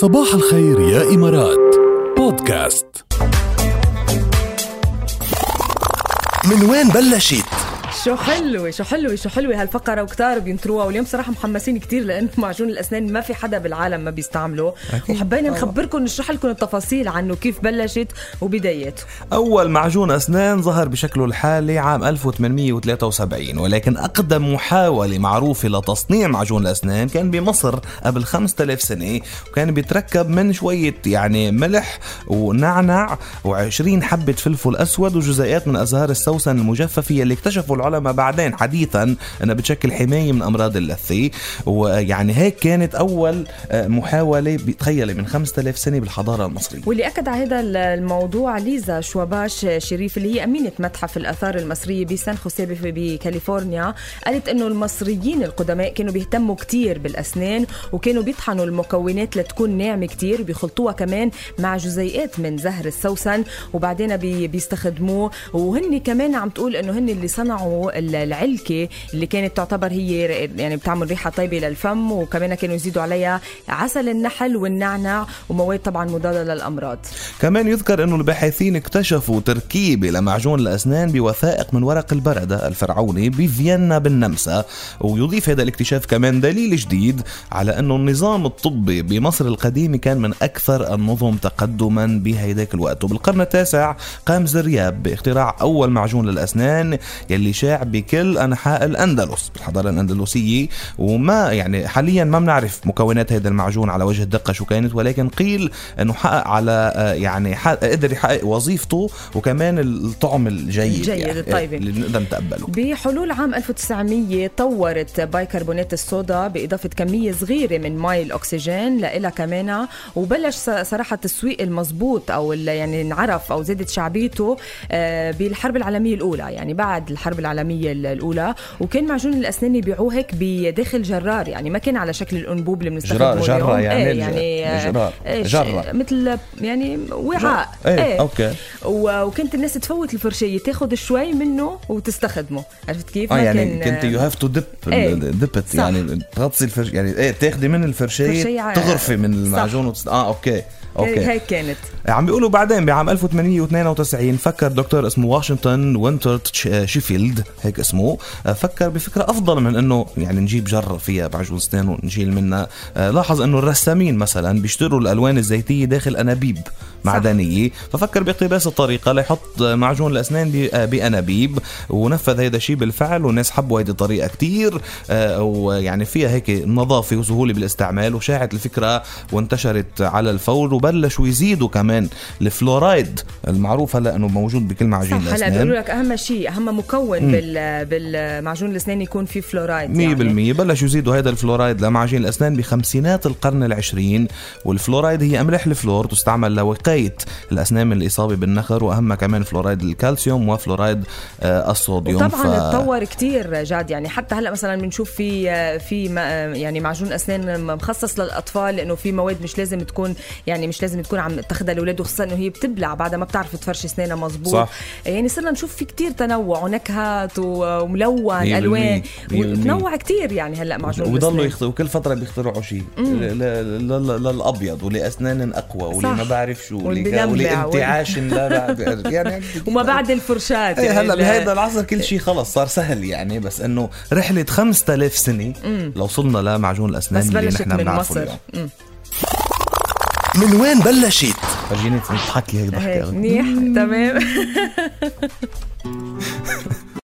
صباح الخير يا إمارات بودكاست من وين بلشت؟ شو حلوة شو حلوة شو حلوة هالفقرة وكتار بينطروها واليوم صراحة محمسين كتير لأنه معجون الأسنان ما في حدا بالعالم ما بيستعمله. وحبينا نخبركم نشرح لكم التفاصيل عنه كيف بلشت وبدايته أول معجون أسنان ظهر بشكله الحالي عام 1873 ولكن أقدم محاولة معروفة لتصنيع معجون الأسنان كان بمصر قبل 5000 سنة وكان بيتركب من شوية يعني ملح ونعنع و20 حبة فلفل أسود وجزيئات من أزهار السوسن المجففة اللي اكتشفوا العلماء بعدين. حديثا أنها بتشكل حماية من أمراض اللثة ويعني هيك كانت أول آه، محاولة تخيلي من 5000 سنة بالحضارة المصرية. واللي أكد على هذا الموضوع ليزا شواباش شريف اللي هي أمينة متحف الآثار المصرية بسان خوسيه بكاليفورنيا قالت إنه المصريين القدماء كانوا بيهتموا كتير بالأسنان وكانوا بيطحنوا المكونات لتكون ناعمة كتير بيخلطوها كمان مع جزيئات من زهر السوسن وبعدين بي بيستخدموه. وهن كمان عم تقول إنه هن اللي صنعوا ال- العلكة اللي كانت تعتبر هي يعني بتعمل ريحة طيبة للفم وكمان كانوا يزيدوا عليها عسل النحل والنعنع ومواد طبعا مضادة للأمراض. كمان يذكر إنه الباحثين اكتشفوا تركيبة لمعجون الأسنان بوثائق من ورق البرده الفرعوني بفيينا بالنمسا ويضيف هذا الاكتشاف كمان دليل جديد على إنه النظام الطبي بمصر القديمه كان من أكثر النظم تقدما بهيداك الوقت. وبالقرن التاسع قام زرياب باختراع أول معجون للأسنان يلي بكل أنحاء الأندلس بالحضارة الأندلسية. وما يعني حاليا ما بنعرف مكونات هذا المعجون على وجه الدقة شو كانت ولكن قيل إنه حقق على آه، يعني حقق قدر يحقق وظيفته وكمان الطعم الجيد الجيد يعني الطيب. اللي نقدر نتقبله. بحلول عام 1900 طورت بايكربونات الصودا بإضافة كمية صغيرة من ماء الأكسجين لإلها كمان وبلش ص- صراحة التسويق المزبوط أو ال- يعني انعرف أو زادت شعبيته آه، بالحرب العالمية الأولى. يعني بعد الحرب العالمية ال- الأولى وكان معجون الأسنان يبيعوه هيك بداخل جرار يعني ما كان على شكل الأنبوب اللي بنستخدمه جرار- جرة. يعني إيه الج- يعني آه، جرار. إيه، جرة. مثل يعني وعاء إيه okay و- وكانت الناس تفوت الفرشية تاخذ شوي منه وتستخدمه عرفت كيف؟ آه يعني كنت you have to dip إيه، صح. يعني تغطسي الفرش يعني إيه تاخدي من الفرشيه فرشية، تغرفي من. المعجون وتست... آه okay okay هيك كانت عم بيقولوا بعدين بعام 1892 فكر دكتور اسمه واشنطن وينتر شيفيلد هيك اسمه آه، فكر بفكرة أفضل من إنه يعني نجيب جره فيها معجون اسنان ونشيل منها. آه، لاحظ إنه الرسامين مثلا بيشتروا الألوان الزيتية داخل أنابيب معدنية ففكر باقتباس الطريقة ليحط معجون الأسنان ب- آه، بأنابيب ونفذ هذا الشيء بالفعل والناس حبوا هذه الطريقة كتير. ويعني فيها هيك نظافة وسهولة بالاستعمال وشاعت الفكرة وانتشرت على الفور وبلشوا يزيدوا كمان الفلورايد المعروف هلا إنه موجود بكل معجون صح هلا الأسنان. بيقولوا لك أهم شيء أهم مكون بال بالمعجون الاسنان يكون فيه فلورايد 100% يعني. بلشوا يزيدوا هذا الفلورايد لمعاجين الأسنان بخمسينات القرن العشرين. والفلورايد هي املاح الفلور تستعمل لوقاية الأسنان من الإصابة بالنخر واهمها كمان فلورايد الكالسيوم وفلورايد آه، الصوديوم. وطبعا تطور كتير جاد يعني. حتى هلأ مثلا بنشوف في في ما- يعني معجون أسنان مخصص للأطفال لأنه في مواد مش لازم تكون يعني مش لازم تكون عم تاخذها الاولاد وخصوصا إنه هي بتبلع بعدها ما بتعرف تفرش أسنانها مزبوط صح. يعني صرنا نشوف في كتير تنوع ونكهات و- وملون ألوان وتنوع كتير يعني هلا معجون الأسنان. يخطئوا وكل فترة بيخترعوا شيء للأبيض ولاسنان أقوى واللي. ما بعرف شو واللي واللي بلمع واللي وال- انتعاش لا بعد يعني وما بعد الفرشات يعني هلا ال- بهيدا العصر كل شيء خلص صار سهل يعني بس إنه رحلة 5000 سنة لو وصلنا لمعجون الأسنان بس اللي نحن بنعرفه اليوم. من وين بلشت؟ فرجيني تضحكي هيك هيك ضحكه منيح تمام